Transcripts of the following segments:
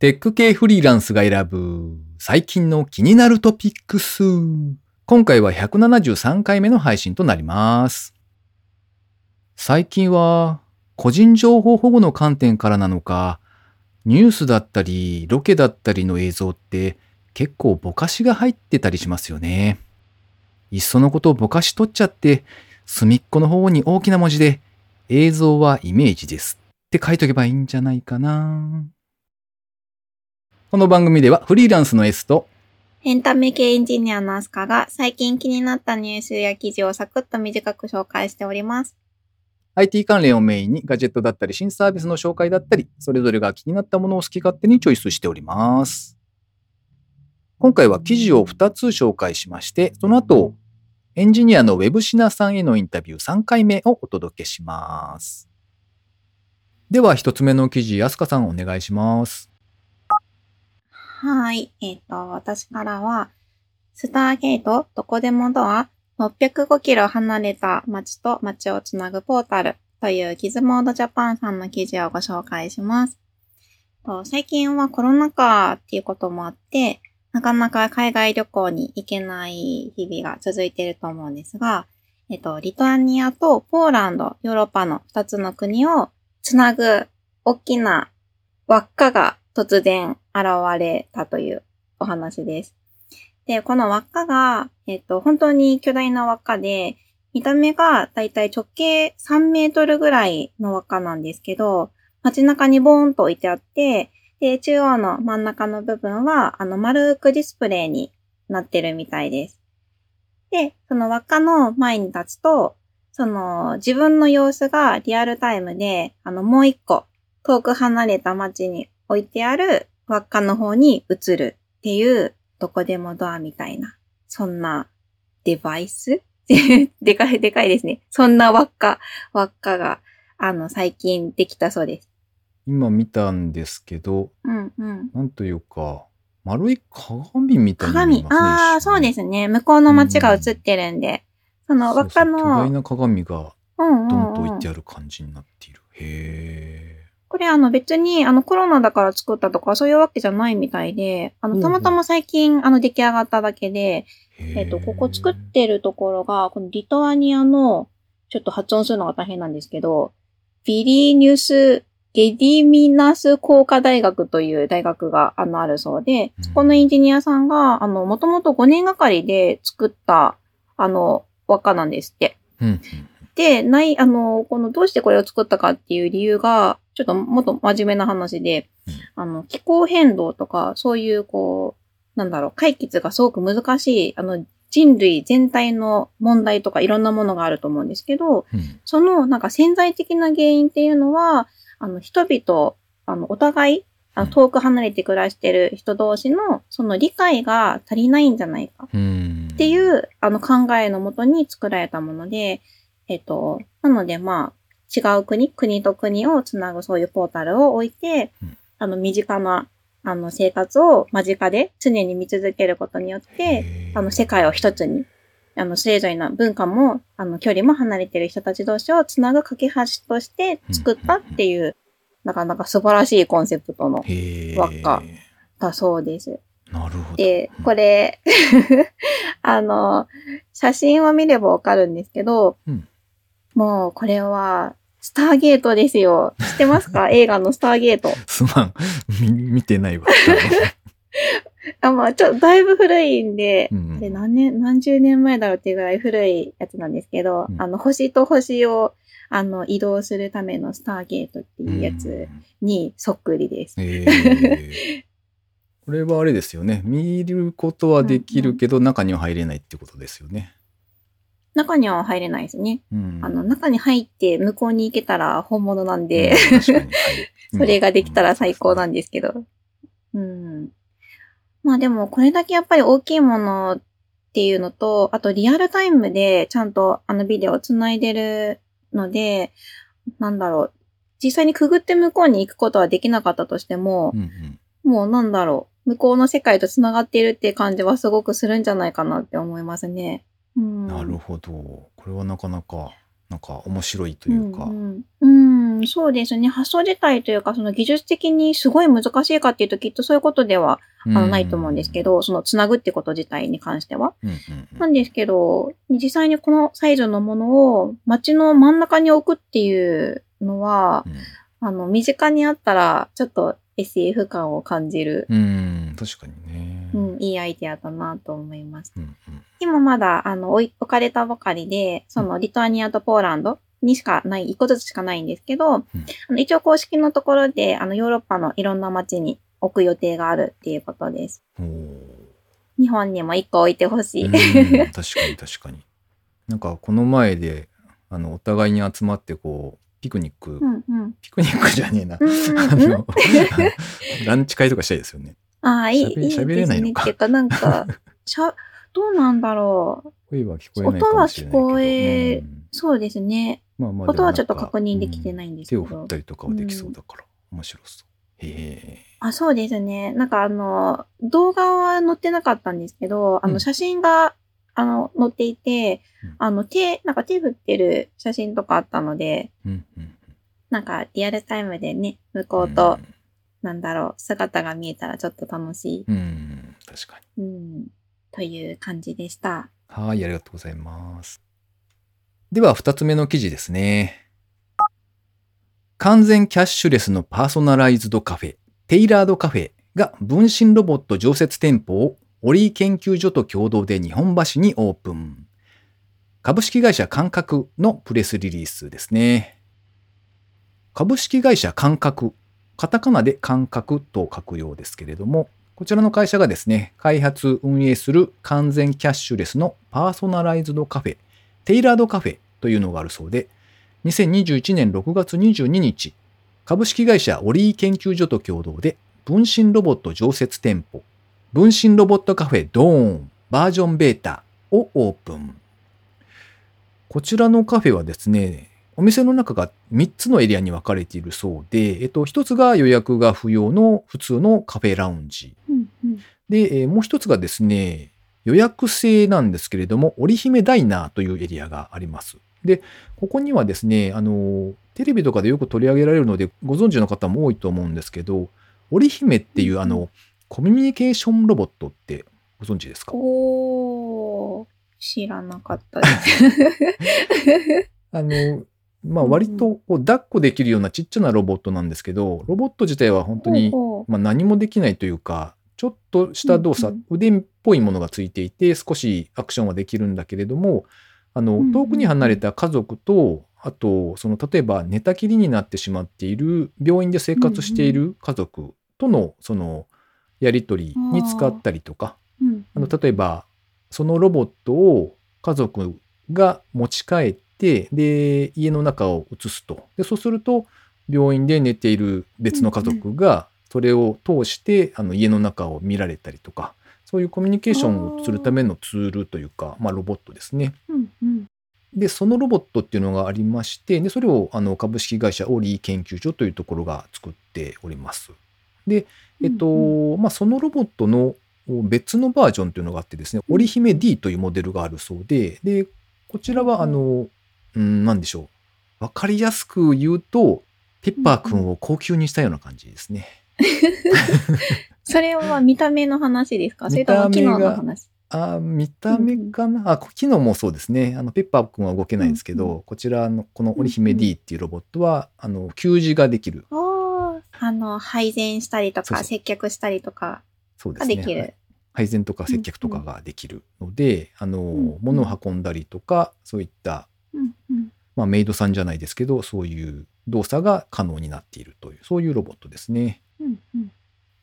テック系フリーランスが選ぶ最近の気になるトピックス。今回は173回目の配信となります。最近は個人情報保護の観点からなのか、ニュースだったりロケだったりの映像って結構ぼかしが入ってたりしますよね。いっそのことをぼかし取っちゃって、隅っこの方に大きな文字で映像はイメージですって書いとけばいいんじゃないかな。この番組ではフリーランスの S とエンタメ系エンジニアのアスカが最近気になったニュースや記事をサクッと短く紹介しております。IT 関連をメインにガジェットだったり新サービスの紹介だったり、それぞれが気になったものを好き勝手にチョイスしております。今回は記事を2つ紹介しまして、その後、エンジニアのウェブシナさんへのインタビュー3回目をお届けします。では1つ目の記事、アスカさんお願いします。はい。えっ、と、私からは、スターゲートどこでもドア605キロ離れた街と街をつなぐポータルというギズモードジャパンさんの記事をご紹介します。最近はコロナ禍っていうこともあって、なかなか海外旅行に行けない日々が続いていると思うんですが、えっと、リトアニアとポーランド、ヨーロッパの2つの国をつなぐ大きな輪っかが突然現れたというお話です。で、この輪っかが、えっと、本当に巨大な輪っかで、見た目がだいたい直径3メートルぐらいの輪っかなんですけど、街中にボーンと置いてあって、で、中央の真ん中の部分は、あの、丸くディスプレイになってるみたいです。で、その輪っかの前に立つと、その、自分の様子がリアルタイムで、あの、もう一個、遠く離れた街に置いてある輪っかの方に映るっていう、どこでもドアみたいな、そんなデバイス？でかい、でかいですね。そんな輪っか、輪っかが、あの、最近できたそうです。今見たんですけど、うんうん。なんというか、丸い鏡みたいなの鏡。ああ、そうですね。向こうの街が映ってるんで、その輪っかそうそう巨の、大な鏡がうんドンうんうんと置いてある感じになっている。へこれあの別にあのコロナだから作ったとかそういうわけじゃないみたいで、あのたまたま最近あの出来上がっただけで、え。えっと、ここ作ってるところが、このリトアニアの、ちょっと発音するのが大変なんですけど、ビリニュス・ゲディミナス工科大学という大学があのあるそうでうん、そこのエンジニアさんが、あの、もともと5年がかりで作った、あの、輪っかなんですって。うんうんで、ない、あの、このどうしてこれを作ったかっていう理由が、ちょっともっと真面目な話で、うん。あの、気候変動とか、そういう、こう、なんだろう、解決がすごく難しい、あの、人類全体の問題とかいろんなものがあると思うんですけど、うん。その、なんか潜在的な原因っていうのは、あの、人々、あの、お互い、あのうん。遠く離れて暮らしてる人同士の、その理解が足りないんじゃないかうん。っていう、あの考えのもとに作られたもので、えっと、なのでまあ、違う国、国と国をつなぐそういうポータルを置いて、うん。あの、身近な、あの、生活を間近で常に見続けることによって、あの、世界を一つに、あの、それぞれの文化も、あの、距離も離れてる人たち同士をつなぐ架け橋として作ったっていう、なかなか素晴らしいコンセプトの、輪っかだそうです。なるほど。で、これ、あの、写真を見ればわかるんですけど、うん。もうこれは、スターゲートですよ。知ってますか？映画のスターゲート。すまん。み見てないわ。あ、まあ、ちょっとだいぶ古いんで、うんあれ何年、何十年前だろうっていうぐらい古いやつなんですけど、うんあの、星と星を、あの、移動するためのスターゲートっていうやつにそっくりです。うん。へ ーこれはあれですよね。見ることはできるけど、中には入れないってことですよね。中には入れないですね。うん。あの、中に入って向こうに行けたら本物なんで、それができたら最高なんですけど。うん。まあでも、これだけやっぱり大きいものっていうのと、あとリアルタイムでちゃんとあのビデオを繋いでるので、なんだろう。実際にくぐって向こうに行くことはできなかったとしてもう、んうんもうなんだろう。向こうの世界と繋がっているっていう感じはすごくするんじゃないかなって思いますね。うん。なるほど。これはなかなか、なんか面白いというか。うんうん、うんん、そうですね。発想自体というか、その技術的にすごい難しいかっていうと、きっとそういうことではあのないと思うんですけど。ど、そのつなぐってこと自体に関しては。うんうんうんなんですけど、実際にこのサイズのものを街の真ん中に置くっていうのは、あの、身近にあったら、ちょっと SF 感を感じる、うん。うん、確かにね。うん、いいアイデアだなと思います。うんうん今まだ、あの、置かれたばかりで、その、リトアニアとポーランドにしかない、一個ずつしかないんですけど、あの一応公式のところで、あの、ヨーロッパのいろんな街に置く予定があるっていうことです。日本にも一個置いてほしい。うん確かに確かに。なんかこの前で、あの、お互いに集まってこう、ピクニック、うんうん。ピクニックじゃねえな。うんうんあうんの、ランチ会とかしたいですよね。ああ、いい、喋いいですね。っていうか、なんか、しゃ、どうなんだろう。声は聞こえない。音は聞こえうんそうですね。まあまあ音はちょっと確認できてないんですけど。手を振ったりとかはできそうだから、面白そう。へえ。あ、そうですね。なんかあの、動画は載ってなかったんですけど、あうんの、写真が、あの、載っていてうん、あの、手、なんか手振ってる写真とかあったので、うんうんなんかリアルタイムでね、向こう。うんと、なんだろう、姿が見えたらちょっと楽しい、うん。うん、確かに。うん、という感じでした。はい、ありがとうございます。では、二つ目の記事ですね。完全キャッシュレスのパーソナライズドカフェ、テイラードカフェが分身ロボット常設店舗をオリー研究所と共同で日本橋にオープン。株式会社感覚のプレスリリースですね。株式会社感覚、カタカナで感覚と書くようですけれども、こちらの会社がですね、開発、運営する完全キャッシュレスのパーソナライズドカフェ、テイラードカフェというのがあるそうで、2021年6月22日、株式会社オリー研究所と共同で、分身ロボット常設店舗、分身ロボットカフェドーンバージョンベータをオープン。こちらのカフェはですね、お店の中が3つのエリアに分かれているそうで、えっと、1つが予約が不要の普通のカフェラウンジ。うんうんで、えーもう一つがですね、予約制なんですけれども、織姫ダイナーというエリアがあります。で、ここにはですね、あの、テレビとかでよく取り上げられるので、ご存知の方も多いと思うんですけど、織姫っていうあの、コミュニケーションロボットってご存知ですか？おー、知らなかったです。あの、まあ割とこう抱っこできるようなちっちゃなロボットなんですけど、ロボット自体は本当にまあ、何もできないというか、ちょっとした動作、うん腕っぽいものがついていて、少しアクションはできるんだけれども、あの遠くに離れた家族と、あと、その例えば寝たきりになってしまっている、病院で生活している家族とのそのやり取りに使ったりとか、あの例えばそのロボットを家族が持ち帰ってで家の中を映すと。でそうすると病院で寝ている別の家族がそれを通してあの家の中を見られたりとかそういうコミュニケーションをするためのツールというか、まあ、ロボットですね。うんうん。でそのロボットっていうのがありましてでそれをあの株式会社オーリー研究所というところが作っております。でえっと、うんまあ、そのロボットの別のバージョンというのがあってですね、うん織姫 D というモデルがあるそうで、で、こちらは、あの、うん、なんでしょう。わかりやすく言うと、ペッパーくんを高級にしたような感じですね。それは見た目の話ですか？それとも機能の話？あ見た目かな、あ、機能もそうですね。あの、ペッパーくんは動けないんですけど、うんこちらの、この織姫 D っていうロボットは、あの、給仕ができる。あの、配膳したりとか、接客したりとかそうですね。ができる。はい配膳とか接客とかができるので、あの、ん物を運んだりとか、そういったうんうんまあ、メイドさんじゃないですけど、そういう動作が可能になっているという、そういうロボットですね。うんうん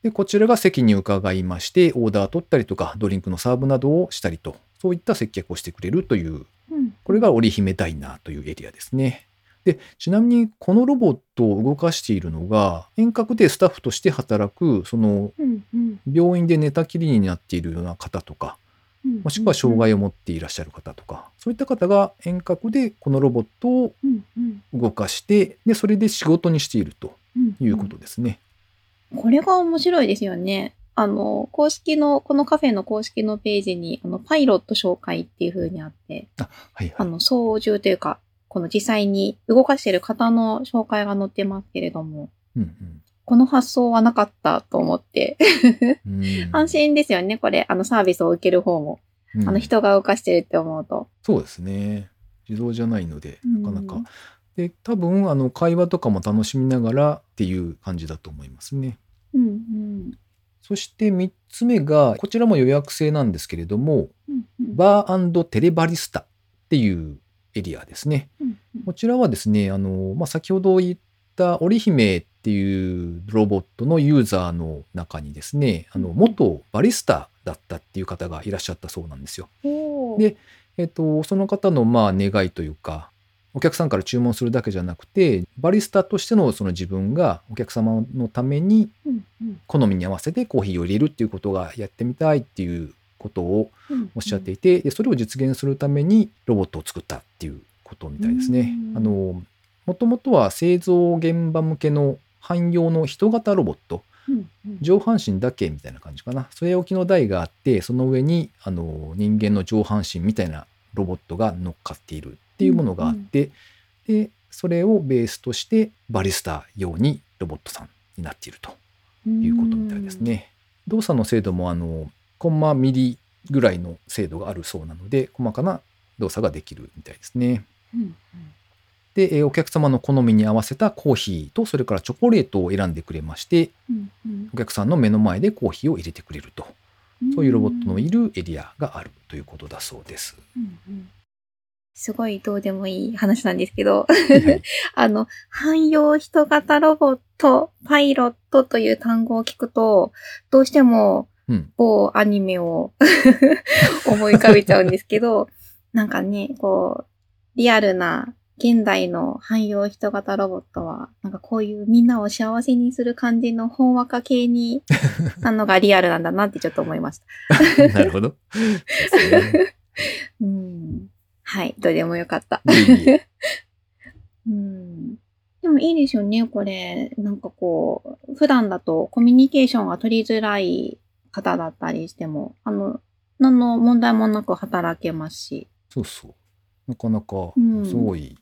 で、こちらが席に伺いまして、オーダー取ったりとか、ドリンクのサーブなどをしたりと、そういった接客をしてくれるという、うんこれが織姫ダイナーというエリアですね。で、ちなみにこのロボットを動かしているのが、遠隔でスタッフとして働く、その病院で寝たきりになっているような方とか、うんもしくは障害を持っていらっしゃる方とか、そういった方が遠隔でこのロボットをうんうん動かして、で、それで仕事にしているとうんいうことですね。これが面白いですよね。あの、公式の、このカフェの公式のページに、あの、パイロット紹介っていう風にあって、はいはい。あの、操縦というか、この実際に動かしている方の紹介が載ってますけれども、うんこの発想はなかったと思って、安心ですよね、これ。あのサービスを受ける方も。うんあの人が動かしてるって思うと。そうですね。自動じゃないので、うんなかなか。で、多分、あの、会話とかも楽しみながらっていう感じだと思いますね。うんうん。そして3つ目が、こちらも予約制なんですけれども、うんうんバーテレバリスタっていうエリアですね。うんうんこちらはですね、あの、まあ、先ほど言った織姫っていうロボットのユーザーの中にですね、あの、元バリスタだったっていう方がいらっしゃったそうなんですよ。でえっと、その方のまあ願いというか、お客さんから注文するだけじゃなくて、バリスタとしてのその自分がお客様のために好みに合わせてコーヒーを入れるっていうことがやってみたいっていうことをうんおっしゃっていて、でそれを実現するためにロボットを作ったっていうことみたいですね。う。ん。あの、もともとは製造現場向けの汎用の人型ロボット、うんうん上半身だけみたいな感じかな。据え置きの台があって、その上にあの人間の上半身みたいなロボットが乗っかっているっていうものがあって、で、それをベースとしてバリスタ用にロボットさんになっているということみたいです。ね。動作の精度もあの、コンマミリぐらいの精度があるそうなので、細かな動作ができるみたいですね。うんうんで、えーお客様の好みに合わせたコーヒーと、それからチョコレートを選んでくれまして、うんうんお客さんの目の前でコーヒーを入れてくれると。そういうロボットのいるエリアがあるということだそうです。うんうんすごいどうでもいい話なんですけど、はい あの、汎用人型ロボット、パイロットという単語を聞くと、どうしてもうん。某アニメを 思い浮かべちゃうんですけど、なんかね、こう、リアルな現代の汎用人型ロボットは、なんかこういうみんなを幸せにする感じのほんわか系に、なのがリアルなんだなってちょっと思いました。なるほど。ね うん。はい、どうでもよかった。うん。でもいいですよね、これ。なんかこう、普段だとコミュニケーションが取りづらい方だったりしても、あの、何の問題もなく働けますし。そうそう。なかなかうん、すごい、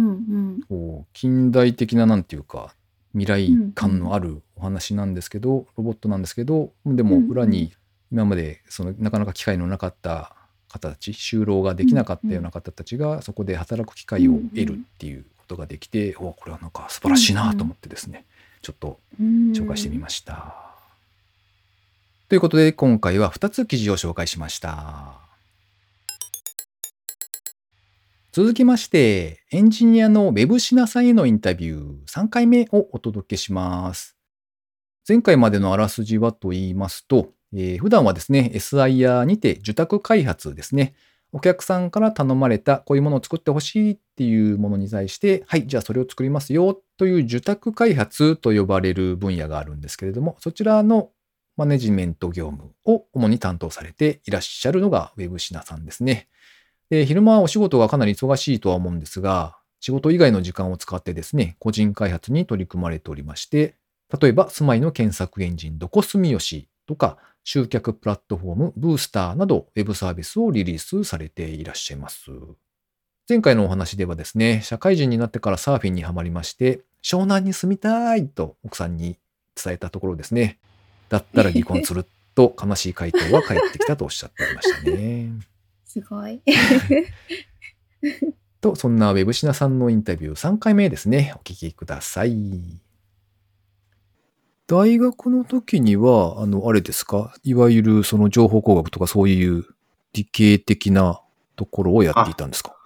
うんうん。近代的ななんていうか、未来感のあるお話なんですけど、ロボットなんですけど、でもうんうん裏に今までそのなかなか機会のなかった方たち、就労ができなかったような方たちがそこで働く機会を得るっていうことができて、おこれはなんか素晴らしいなと思ってですね、ちょっとうん紹介してみました。ということで今回は2つ記事を紹介しました。続きまして、エンジニアの Web シナさんへのインタビュー3回目をお届けします。前回までのあらすじはと言いますと、えー普段はですね、SIR にて受託開発ですね。お客さんから頼まれたこういうものを作ってほしいっていうものに対して、はい、じゃあそれを作りますよという受託開発と呼ばれる分野があるんですけれども、そちらのマネジメント業務を主に担当されていらっしゃるのが Web シナさんですね。で昼間はお仕事がかなり忙しいとは思うんですが、仕事以外の時間を使ってですね、個人開発に取り組まれておりまして、例えば住まいの検索エンジンどこ住吉とか、集客プラットフォームブースターなどウェブサービスをリリースされていらっしゃいます。前回のお話ではですね、社会人になってからサーフィンにはまりまして、湘南に住みたいと奥さんに伝えたところですね、だったら離婚すると悲しい回答が返ってきたとおっしゃっておりましたね。すごい。と、そんなウェブシナさんのインタビュー3回目ですね。お聞きください。大学の時には、あの、あれですか？いわゆるその情報工学とかそういう理系的なところをやっていたんですか？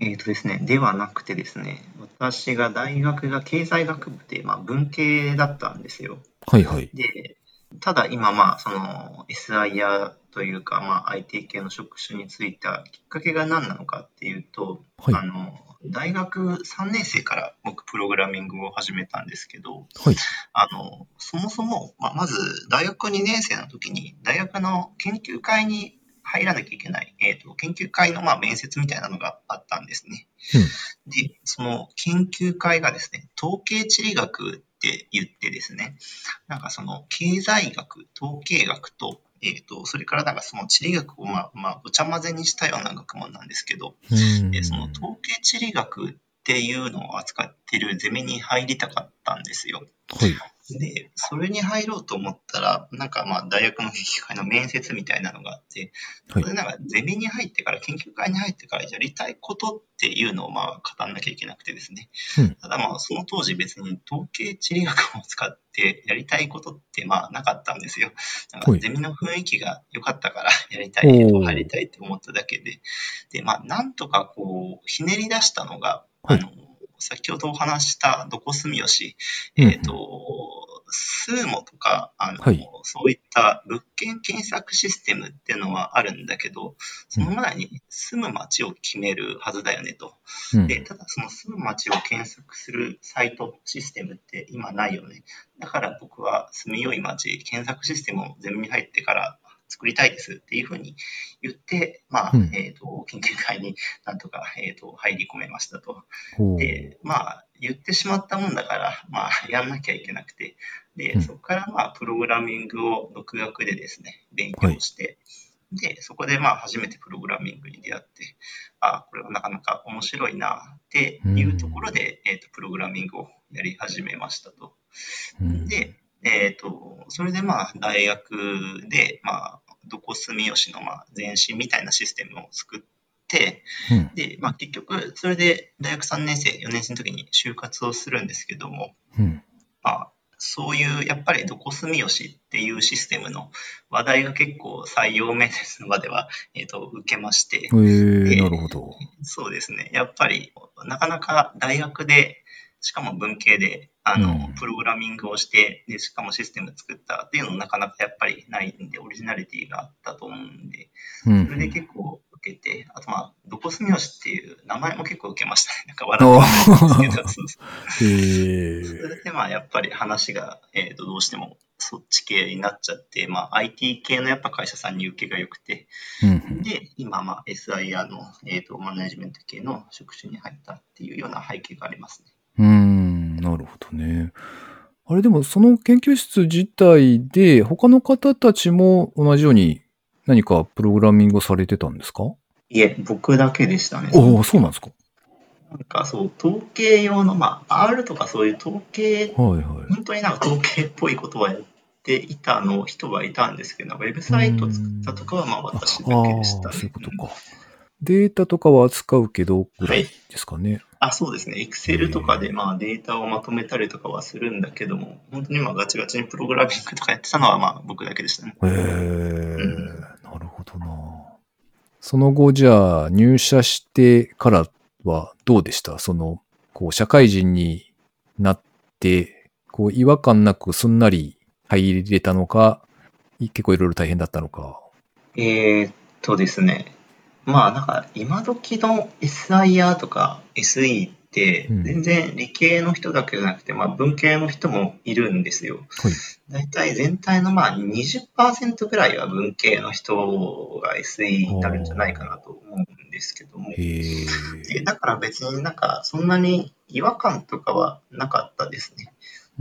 えーとですね、ではなくてですね、私が大学が経済学部で、まあ、文系だったんですよ。はいはい。で、ただ今、まあ、その SIR というか、まあ、IT 系の職種に就いたきっかけが何なのかっていうと、はいあの大学3年生から僕、プログラミングを始めたんですけど、はい。あのそもそも、まあ、まず大学2年生の時に大学の研究会に入らなきゃいけない、えー、と研究会のまあ面接みたいなのがあったんですね。で、その研究会がですね、統計地理学って言ってですね、なんかその経済学、統計学と、えっ、と、それからなんかその地理学をまあ、まあ、ごちゃ混ぜにしたような学問なんですけど、うんでその統計地理学っていうのを扱ってるゼミに入りたかったんですよ。はい。で、それに入ろうと思ったら、なんかまあ大学の研究会の面接みたいなのがあって、はいそれなんかゼミに入ってから、研究会に入ってからやりたいことっていうのをまあ語んなきゃいけなくてですね。うんただまあその当時別に統計地理学を使ってやりたいことってまあなかったんですよ。なんかはいゼミの雰囲気が良かったからやりたい入りたいって思っただけで。で、まあなんとかこうひねり出したのが、はいあの、先ほどお話ししたどこ住吉、うんうんえっ、と、スーモとか、あの、はいそういった物件検索システムっていうのはあるんだけど、その前に住む街を決めるはずだよねと。うんで、ただその住む街を検索するサイト、システムって今ないよね。だから僕は住みよい街検索システムを全部に入ってから作りたいですっていうふうに言って、まあ、うん。えっ、と、研究会になんとか、えっ、と、入り込めましたと。で、まあ、言ってしまったもんだから、まあ、やんなきゃいけなくて、で、うん。そこからまあ、プログラミングを独学でですね、勉強して、で、そこでまあ、初めてプログラミングに出会って、あこれはなかなか面白いなっていうところで、えっ、と、プログラミングをやり始めましたと。うん。で、えっ、と、それでまあ、大学で、まあ、どこ住吉のまあ前身みたいなシステムを作って、うんで、まあ結局、それで大学3年生、4年生の時に就活をするんですけども、うんまあ、そういう、やっぱりどこ住吉っていうシステムの話題が結構採用面接の場では、えっ、と、受けましてえ、ー、なるほど。そうですね。やっぱり、なかなか大学で、しかも文系で、あの、うん。プログラミングをして、で、しかもシステム作ったっていうのなかなかやっぱりないんで、オリジナリティがあったと思うんで、うんそれで結構受けて、あとまあ、どこ住吉っていう名前も結構受けましたね。なんか笑ってたんですけど、それでまあ、やっぱり話が、えー、とどうしてもそっち系になっちゃって、まあ、IT 系のやっぱ会社さんに受けが良くて、うんで、今、まあ、SIR の、えー、とマネジメント系の職種に入ったっていうような背景がありますね。うーん、なるほどね。あれでもその研究室自体で他の方たちも同じように何かプログラミングをされてたんですか？いえ、僕だけでしたね。おお、そうなんですか。なんかそう、統計用の、まあ、R とかそういう統計、はいはい。本当になんか統計っぽいことはやっていたの人はいたんですけど、ウェブサイト作ったとかはまあ私だけでしたね。そういうことか。データとかは扱うけど、ぐらいですかね。あ、そうですね。Excel とかでまあデータをまとめたりとかはするんだけども、本当にまあガチガチにプログラミングとかやってたのはまあ僕だけでしたね。へえ、なるほどな。その後、じゃあ、入社してからはどうでした？その、こう、社会人になって、こう、違和感なくすんなり入れたのか、い結構いろいろ大変だったのか。えーっとですね。まあなんか今時の SIR とか SE ってうん全然理系の人だけじゃなくて、まあ文系の人もいるんですよ。はい。大体全体のまあ20%ぐらいは文系の人が SE になるんじゃないかなと思うんですけども。でだから別になんかそんなに違和感とかはなかったですね。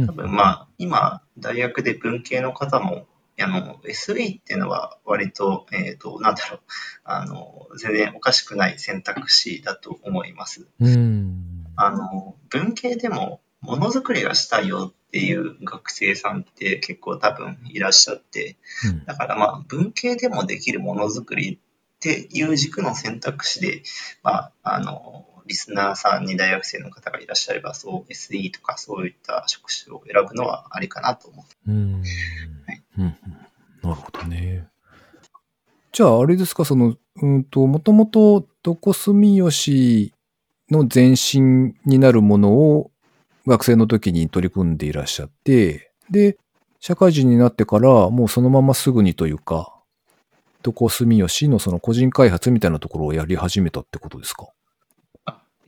多分まあ今大学で文系の方もあの SE っていうのは割と、えっ、と、なんだろう、あの、全然おかしくない選択肢だと思います。うん。あの、文系でもものづくりがしたいよっていう学生さんって結構多分いらっしゃって、うんだからまあ文系でもできるものづくりっていう軸の選択肢で、まあ、あの、リスナーさんに大学生の方がいらっしゃれば、そう SE とかそういった職種を選ぶのはありかなと思う。うんはいうんなるほどね。じゃあ、あれですか、その、うんと、もともと、どこ住吉の前身になるものを学生の時に取り組んでいらっしゃって、で、社会人になってから、もうそのまますぐにというか、どこ住吉のその個人開発みたいなところをやり始めたってことですか？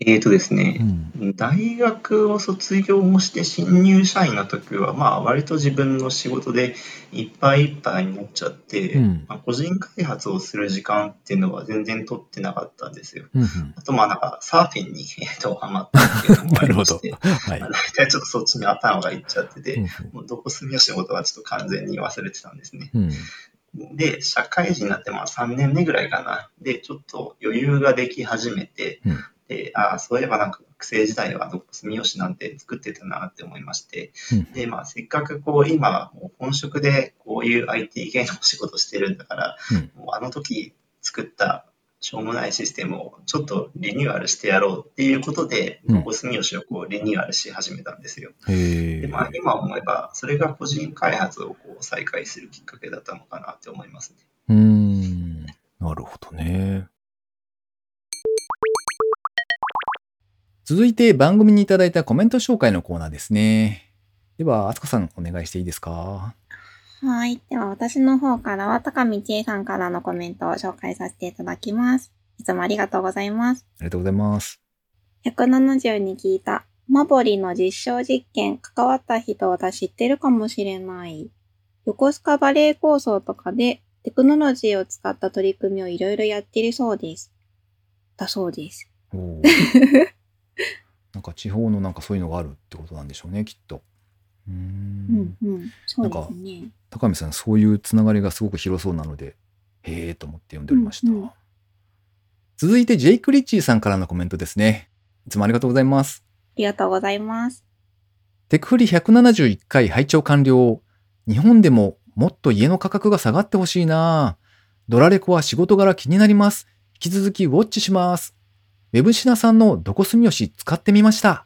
えーとですうね、ん。大学を卒業もして新入社員の時は、まあ割と自分の仕事でいっぱいいっぱいになっちゃって、うん。まあ、個人開発をする時間っていうのは全然取ってなかったんですよ。うん。あとまあなんかサーフィンに、えーと、ハマったっていうのもありまして、。はい まあ。大体ちょっとそっちに頭がいっちゃってて、うんもうどこ住吉のことはちょっと完全に忘れてたんですね。うん。で、社会人になってまあ3年目ぐらいかな。で、ちょっと余裕ができ始めて、うんで、ああ、そういえばなんか学生時代はどこ住吉なんて作ってたなって思いまして、うんで、まあせっかくこう今、本職でこういう IT 系のお仕事してるんだから、うんもうあの時作ったしょうもないシステムをちょっとリニューアルしてやろうっていうことで、うんここ住吉をこうリニューアルし始めたんですよ。でまあ、今思えば、それが個人開発をこう再開するきっかけだったのかなって思いますね。うーん。なるほどね。続いて番組にいただいたコメント紹介のコーナーですね。では、あつこさんお願いしていいですか？はい。では私の方からは高道恵さんからのコメントを紹介させていただきます。いつもありがとうございます。ありがとうございます。170に聞いた。マボリの実証実験、関わった人私知ってるかもしれない。横須賀バレエ構想とかでテクノロジーを使った取り組みをいろいろやってるそうです。だそうです。なんか地方のなんかそういうのがあるってことなんでしょうね、きっと。うーんうんうん。そうですね。高見さん、そういうつながりがすごく広そうなので、へえと思って読んでおりました。うんうん続いて、ジェイク・リッチーさんからのコメントですね。いつもありがとうございます。ありがとうございます。テクフリ171回拝聴完了。日本でももっと家の価格が下がってほしいなドラレコは仕事柄気になります。引き続きウォッチします。ウェブシナさんのどこ住吉使ってみました。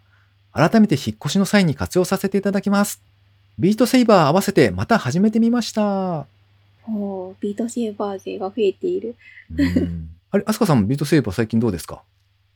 改めて引っ越しの際に活用させていただきます。ビートセイバー合わせてまた始めてみました。おービートセーバー勢が増えている。うんあれ、アスカさんもビートセイバー最近どうですか？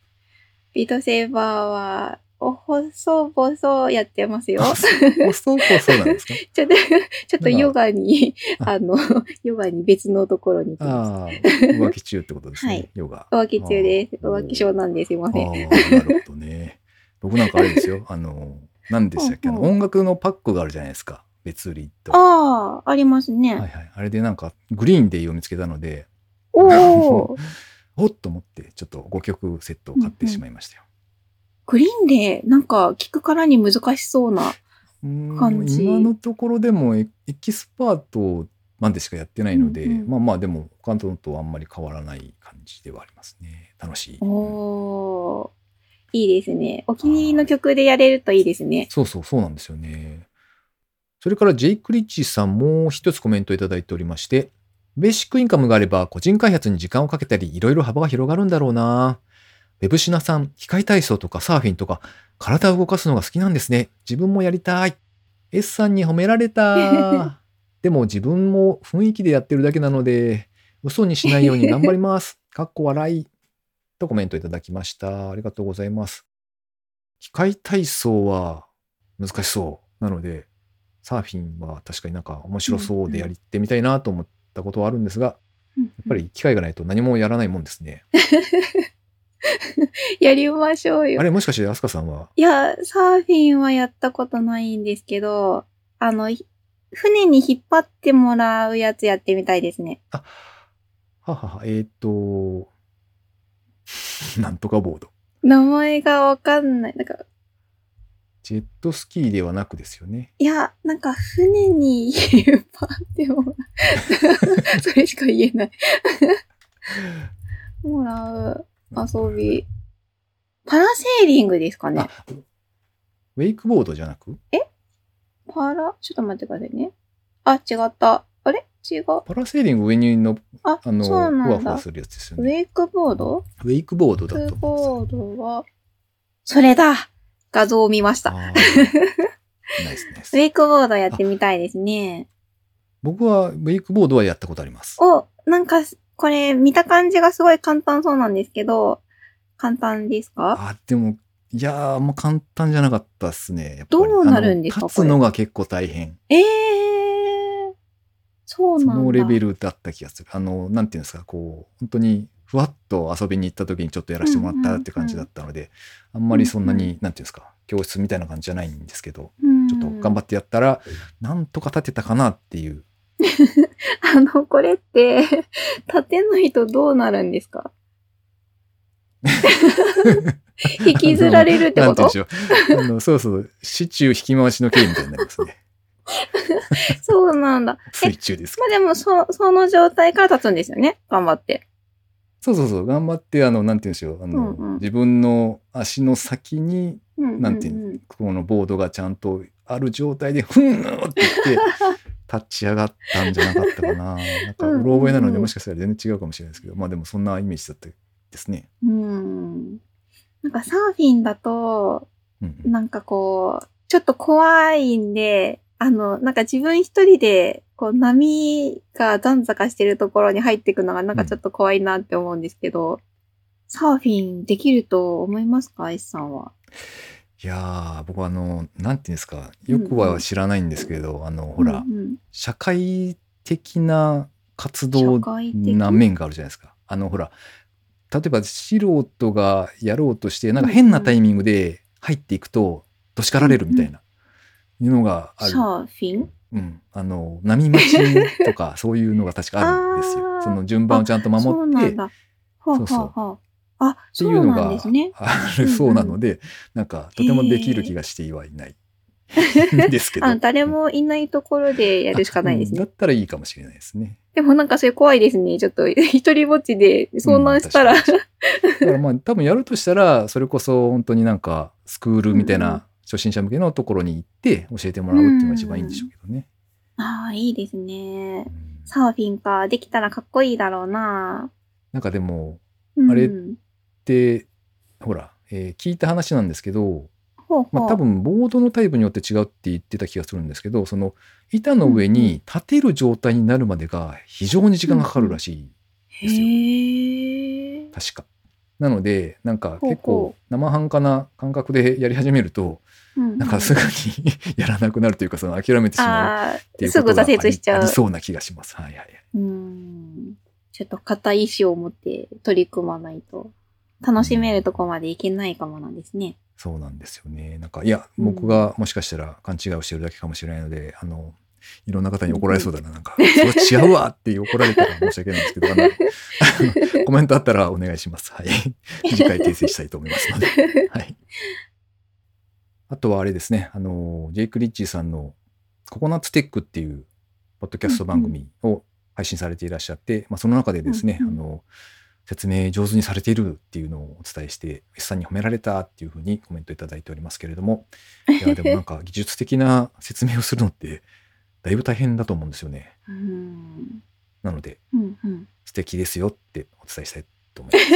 ビートセーバーは、お細々やってますよ。あそうそうそうなんですか？ちょっと、ちょっとヨガに、ああの、ヨガに別のところに行きまああ、浮気中ってことですね。はいヨガ。す。浮気中です。浮気症なんですいません。なるほどね。僕なんかあれですよ。あの、何でしたっけ？あの音楽のパックがあるじゃないですか。別売りと。ああ、ありますね。はいはい。あれでなんか、グリーンデイを見つけたので、おお、おっと思って、ちょっと5曲セットを買ってしまいましたよ。グリーンで、なんか聞くからに難しそうな。感じ今のところでもエエキスパートまでしかやってないので、うんうんまあまあでも他のとあんまり変わらない感じではありますね。楽しい。おお、いいですね。お気に入りの曲でやれるといいですね。そうそう、そうなんですよね。それからジェイク・リッチーさんも一つコメントいただいておりまして、ベーシックインカムがあれば個人開発に時間をかけたり、いろいろ幅が広がるんだろうな。ウェブシナさん、機械体操とかサーフィンとか、体を動かすのが好きなんですね。自分もやりたい。S さんに褒められた。でも自分も雰囲気でやってるだけなので、嘘にしないように頑張ります。かっこ笑い。とコメントいただきました。ありがとうございます。機械体操は難しそう。なので、サーフィンは確かになんか面白そうでやってみたいなと思ったことはあるんですが、ややっぱり機会がないと何もやらないもんですね。やりましょうよあ。れもしかしてアスカさんは？いや、サーフィンはやったことないんですけど、あの、ひ船に引っ張ってもらうやつやってみたいですね。ははは、えっ、と、なんとかボード。名前がわかんない。なんか、ジェットスキーではなくですよね。いや、なんか船に引っ張ってもらう。それしか言えない。もらう遊び。パラセーリングですかね？あ。ウェイクボードじゃなく？パラ、ちょっと待ってくださいね。あ、違った。あれ？違う？パラセーリング上にの、あ、あの、ふわふわ。するやつですよウね。ェイクボード？ウェイクボードウェイクボードは、それだ画像を見まし。た。あーナイスナイスウェイクボードやってみたいですね。僕はウェイクボードはやったことあります。お、なんか、これ見た感じがすごい簡単そうなんですけど、簡単ですか？あ、でも、いやー、あんま簡単じゃなかったっすね。どうなるんですか立つのが結構大変。ええー、そうそなんだ。のレベルだった気がする。あの、なんていうんですか、こう、本当にふわっと遊びに行った時にちょっとやらせてもらったって感じだったので、あんまりそんなに、なんていうんですか、教室みたいな感じじゃないんですけど、ちょっと頑張ってやったら、なんとか立てたかなっていう。あの、これって、立てないとどうなるんですか？引きずられるってこと？そうそう、シチュー引き回しの刑みたいになりますね。そうなんだ。水中ですまあでも、そ、その状態から立つんですよね？頑張って。そうそうそう、頑張って、あの、なんて言うんでしょう。あの、うんうん自分の足の先に、うんうんうんなんていうこのボードがちゃんとある状態で、ふんーって言って、立ち上がったんじゃなかったかな。なんか、うろ覚えなので、もしかしたら全然違うかもしれないですけど、まあでもそんなイメージだったですね。うん。なんかサーフィンだと、うんうんなんかこう、ちょっと怖いんで、あの、なんか自分一人で、こう波が残坂してるところに入っていくのがなんかちょっと怖いなって思うんですけど、サーフィンできると思いますか ?S さんは。いやー、僕はあの、なんていうんですか、よくは知らないんですけど、あの、ほら、うんうん社会的な活動な面があるじゃないですか。あの、ほら、例えば素人がやろうとして、なんか変なタイミングで入っていくと、どしかられるみたいな、いうのがある。サーフィン？うん。あの、波待ちとか、そういうのが確かあるんですあよ。ーその順番をちゃんと守って、そうそう。あ、てそいううのがなんですね。あるそうなので、なんか、とてもできる気がしてはいない。ですけど。誰もいないところでやるしかないですねうんだ。ったらいいかもしれないですね。でもなんかそれ怖いですね。ちょっと一人ぼっちで遭難したら、うん確だからまあ多分やるとしたら、それこそ本当になんかスクールみたいうんうんな初心者向けのところに行って教えてもらうっていうのが一番いいんでしょうけどね。ああ、いいですね。うんサーフィンか。できたらかっこいいだろうな。なんかでも、うんあれで、ほら、えー聞いた話なんですけど。まあ多分ボードのタイプによって違うって言ってた気がするんですけど、その板の上に立てる状態になるまでが非常に時間がかかるらしい。ですよへえ。確か。なので、なんか結構生半可な感覚でやり始めると、うんなんかすぐにやらなくなるというか、その諦めてしまうあっていうあ、すぐことがあり挫折しちゃうあり。そうな気がします。はいはいはい。うん。ちょっと固い意志を持って取り組まないと、楽しめるとこまでいけないかもなんですね。そうなんですよね。なんか、いや、うん僕がもしかしたら勘違いをしてるだけかもしれないので、あの、いろんな方に怒られそうだな。なんか、それ違うわって怒られたら申し訳ないんですけど、あの、コメントあったらお願いします。はい。次回訂正したいと思いますので。はい。あとはあれですね、あの、ジェイク・リッチーさんのココナッツテックっていうポッドキャスト番組を配信されていらっしゃって、まあ、その中でですね、あの、説明上手にされているっていうのをお伝えして、S さんに褒められたっていうふうにコメントいただいておりますけれども、いや、でもなんか技術的な説明をするのって、だいぶ大変だと思うんですよね。うん。なので、うんうん。素敵ですよってお伝えしたいと思います。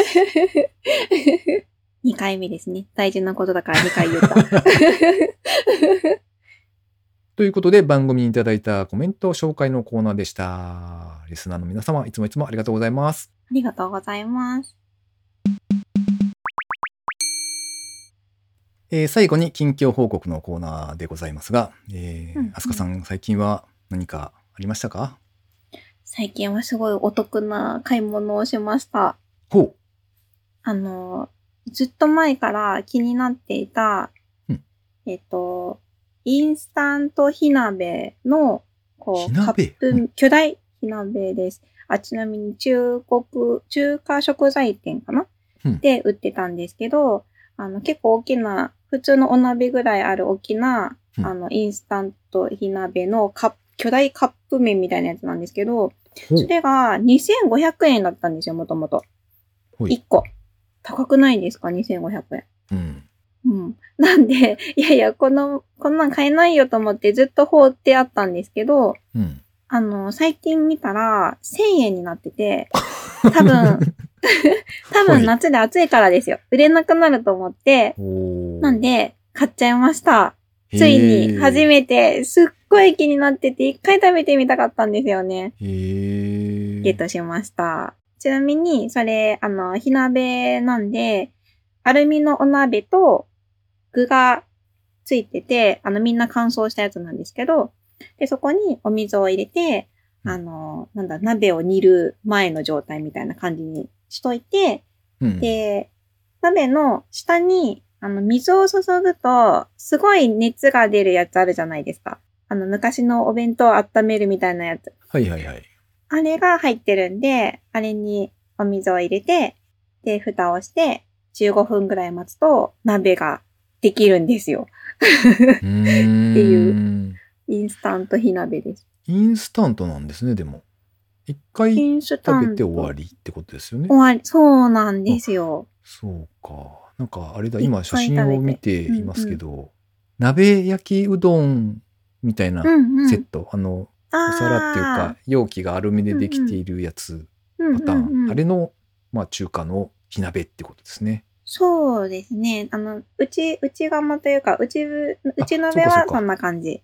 2回目ですね。大事なことだから2回言った。ということで、番組にいただいたコメント紹介のコーナーでした。リスナーの皆様、いつもいつもありがとうございます。ありがとうございます。えー最後に近況報告のコーナーでございますが、えーうんうんアスカさん、最近は何かありましたか？最近はすごいお得な買い物をしました。ほあの、ずっと前から気になっていた、うんえっと、インスタント火鍋の、こう、火鍋？カップ、うん巨大火鍋です。あ、ちなみに中国、中華食材店かな、うんで売ってたんですけど、あの、結構大きな、普通のお鍋ぐらいある大きな、うんあの、インスタント火鍋のカップ巨大カップ麺みたいなやつなんですけど、それが2500円だったんですよ、もともと。ほい1個。高くないですか ?2500 円。うん。うん。なんで、いやいや、この、こんなん買えないよと思ってずっと放ってあったんですけど、うん。あの、最近見たら1000円になってて、多分、多分夏で暑いからですよ。売れなくなると思って、なん、で、買っちゃいました。ついに初めめて、すっごい気になってて、一回食べてみたかったんですよね。ゲットしました。ちなみに、それ、あの、火鍋なんで、アルミのお鍋と具がついてて、あの、みんな乾燥したやつなんですけど、で、そこにお水を入れて、あの、なんだ、鍋を煮る前の状態みたいな感じにしといて、うん。で、鍋の下に、あの、水を注ぐと、すごい熱が出るやつあるじゃないですか。あの、昔のお弁当を温めるみたいなやつ。はいはいはい。あれが入ってるんで、あれにお水を入れて、で、蓋をして、15分ぐらい待つと、鍋ができるんですよ。っていうインスタント火鍋です。インスタントなんですね、でも。一回インスタント。食べて終わりってことですよね終。わり。そうなんですよ。そうか。なんかあれだ、今写真を見ていますけど、鍋焼きうどんみたいなうんうん。セット、あの、お皿っていうか、容器がアルミでできているやつ、あー、パターン、あれの、まあ中華の火鍋ってことですね。そうですね。あの、うち、内釜というか、うち、うち鍋そうかそうかはそんな感じ。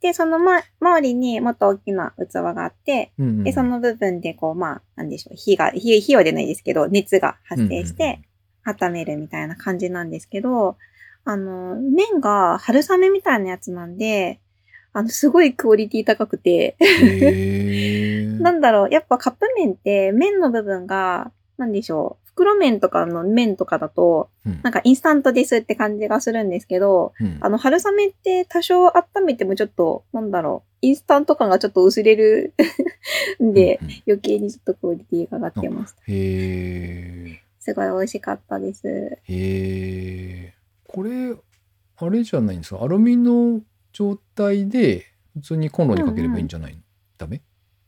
で、そのま、周りにもっと大きな器があって、うんうん。で、その部分でこう、まあ、なんでしょう、火が、火、火は出ないですけど、熱が発生して、温めるみたいな感じなんですけど、あの、麺が春雨みたいなやつなんで、あの、すごいクオリティ高くて、なんだろう、やっぱカップ麺って麺の部分が、なんでしょう、袋麺とかの麺とかだと、うんなんかインスタントですって感じがするんですけど、うんあの、春雨って多少温めてもちょっと、なんだろう、インスタント感がちょっと薄れるんで、うんうん余計にちょっとクオリティが上がってました。へすごい美味しかったです。え。へえ。これ、あれじゃないんですか？アルミの状態で、普通にコンロにかければいいんじゃないの、ダメ？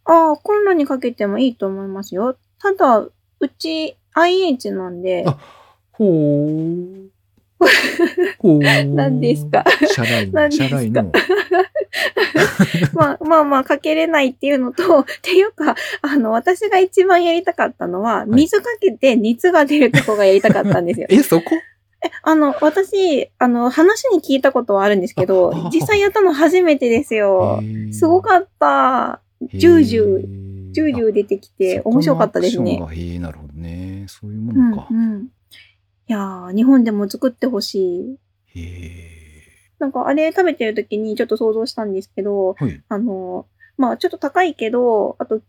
ああ、コンロにかけてもいいと思いますよ。ただ、うち IH なんで、あほう。ほう。何 ですか？シャライの、何ですか？シャライの。まあまあまあかけれないっていうのと、っていうか、あの、私が一番やりたかったのは、い水かけて熱が出るとこがやりたかったんですよ。え、そこ？え、あの、私、あの、話に聞いたことはあるんですけど実際やったの初めてですよ。すごかった。ジュージュー、ジュージュー出てきて、面白かったですね。へえ、なるほどね。そういうもうんのか。うん。いやー、日本でも作ってほしい。へえ。なんかあれ食べてる時にちょっと想像したんですけど、はい。あの、まあちょっと高いけど、あと、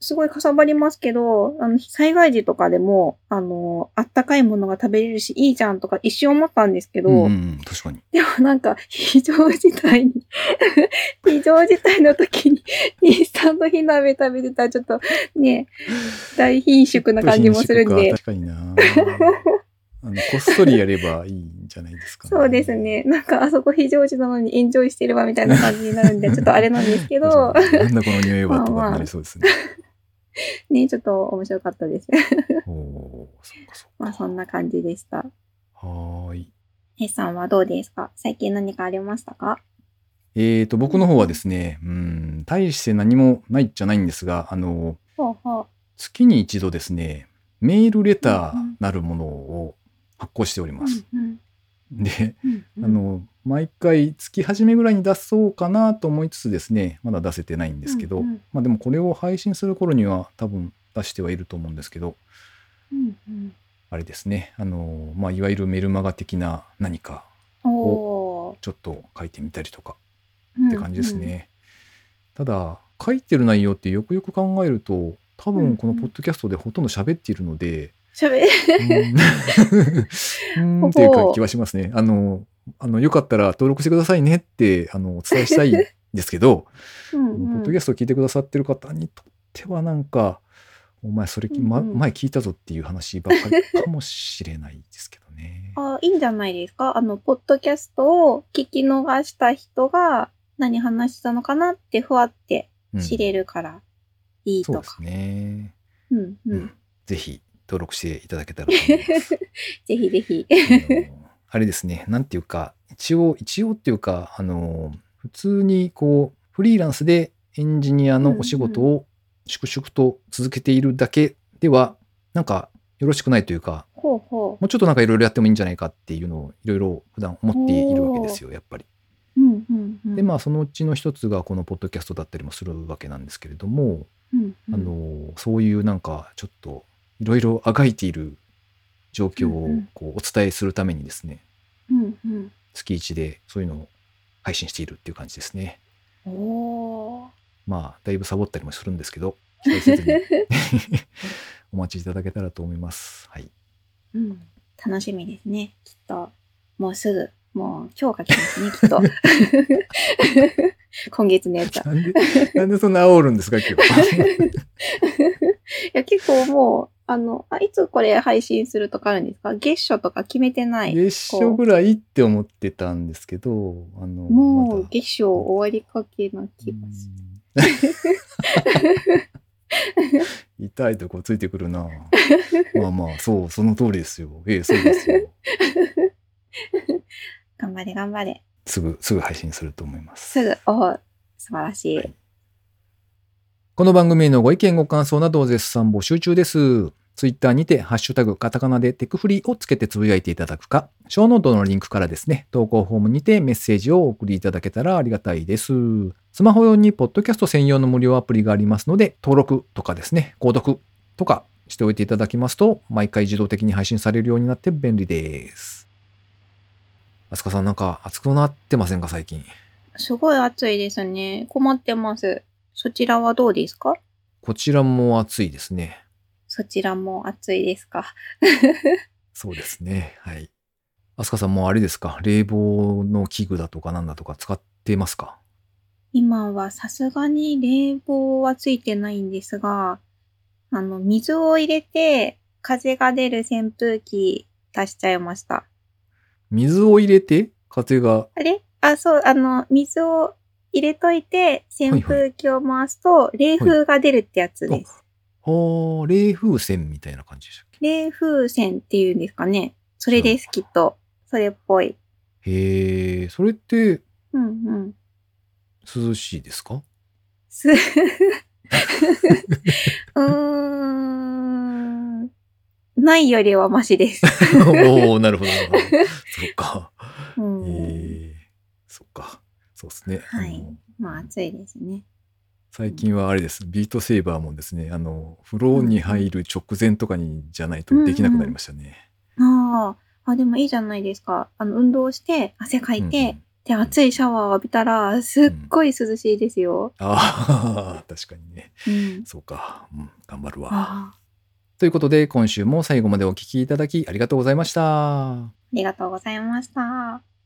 すごいかさばりますけど、あの、災害時とかでも、あの、あったかいものが食べれるし、いいじゃんとか一瞬思ったんですけど、うんうん、確かに。でもなんか、非常事態に、非常事態の時に、インスタント火鍋食べてたらちょっとね、大貧縮な感じもするんで、確かにな。あの、こっそりやればいいんじゃないですか、そうです。ね。なんかあそこ非常時なのにエンジョイしてるわみたいな感じになるんで、ちょっとあれなんですけど、なんだこの匂いはとまあまあかなりそうですね。ね、ちょっと面白かったです。おそっかそっか。まあそんな感じでした。はーい。ヘさんはどうですか？最近何かありましたか？えーと、僕の方はですね、うん、大して何もないっちゃないんですが、あの、ほうほう。月に一度ですね、メールレターなるものを発行しております。うんで、うんうん。あの、毎回月初めぐらいに出そうかなと思いつつですね、まだ出せてないんですけど、うんうん。まあでもこれを配信する頃には多分出してはいると思うんですけど、うんうん。あれですね、あの、まあいわゆるメルマガ的な何かおー。ちょっと書いてみたりとかっって感じです。ね。ただ、書いてる内容ってよくよく考えると、多分このポッドキャストでほとんど喋っているので、しゃべ、うん、うんっていうか気はしますね。あの、あの、よかったら登録してくださいねって、あの、お伝えしたいんですけど、ポッドうんキャストを聞いてくださってる方にとってはなんか、お前それ、まうんうん前聞いたぞっていう話ばっかりかもしれないですけどね。あ、いいんじゃないですか？あの、ポッドキャストを聞き逃した人が何話したのかなってふわってうん知れるからいいとか。そうですね。うんううんん。ぜひ登録していただけたらと思います。ぜひぜひ。あれですね、なんていうか、一応、一応っていうか、あの、普通にこう、フリーランスでエンジニアのお仕事を粛々と続けているだけでは、なんか、よろしくないというか、ほうほもうちょっとなんかいろいろやってもいいんじゃないかっていうのをいろいろ普段思っているわけですよ、やっぱり。う。うんうんうん。で、まあ、そのうちの一つがこのポッドキャストだったりもするわけなんですけれども、うんうん、あの、そういうなんか、ちょっと、いろいろあがいている状況をこうお伝えするためにですね、うんうん。月1でそういうのを配信しているっていう感じですね。おー。まあ、だいぶサボったりもするんですけど、期待せずに お待ちいただけたらと思います。はい。うん。楽しみですね。きっと、もうすぐ、もう今日かけますね、きっと。今月のやつは。なんで、なんでそんな煽るんですか、今日。いや、結構もう、あの、あ、いつこれ配信するとかあるんですか？月初とか決めてない。月初ぐらいって思ってたんですけど、あの、もう月初終わりかけな気がする。うん 痛いとこついてくるな。まあまあ、そう、その通りですよ。ええ、そうですよ。頑張れ頑張れ。すぐ、すぐ配信すると思います。すぐ、お素晴らしい。はいこの番組へのご意見ご感想などを絶賛募集中です。ツイッターにて、ハッシュタグ、カタカナでテクフリーをつけてつぶやいていただくか、ショーノートのリンクからですね、投稿フォームにてメッセージをお送りいただけたらありがたいです。スマホ用にポッドキャスト専用の無料アプリがありますので、登録とかですね、購読とかしておいていただきますと、毎回自動的に配信されるようになって便利です。あすかさんなんか熱くなってませんか最近？すごい暑いですね。困ってます。そちらはどうですか？こちらも暑いですね。そちらも暑いですか？そうですね。はい。あすかさんもうあれですか？冷房の器具だとかなんだとか使ってますか？今はさすがに冷房はついてないんですが、あの、水を入れて風が出る扇風機足しちゃいました。水を入れて風が、あれ？あ、そう、あの、水を入れといて扇風機を回すと冷風が出るってやつです。はあ、冷風扇みたいな感じでしたっ冷風扇っていうんですかね。それです、きっと。それっぽい。けへえ、それってうんうん。涼しいですか？す、うーん。ないよりはマシです。おおなるほど。そうか。うえ、そっか。そうですね。はいまあ暑いですね。最近はあれです。ビートセーバーもですね、あの、風呂に入る直前とかにじゃないとできなくなりましたね。ああ、あ、でもいいじゃないですか。あの、運動して、汗かいて、うんうんで、熱いシャワーを浴びたら、すっごい涼しいですよ。ああ、確かにね。うん。そうか。うん、頑張るわ。ということで、今週も最後までお聞きいただきありがとうございました。ありがとうございました。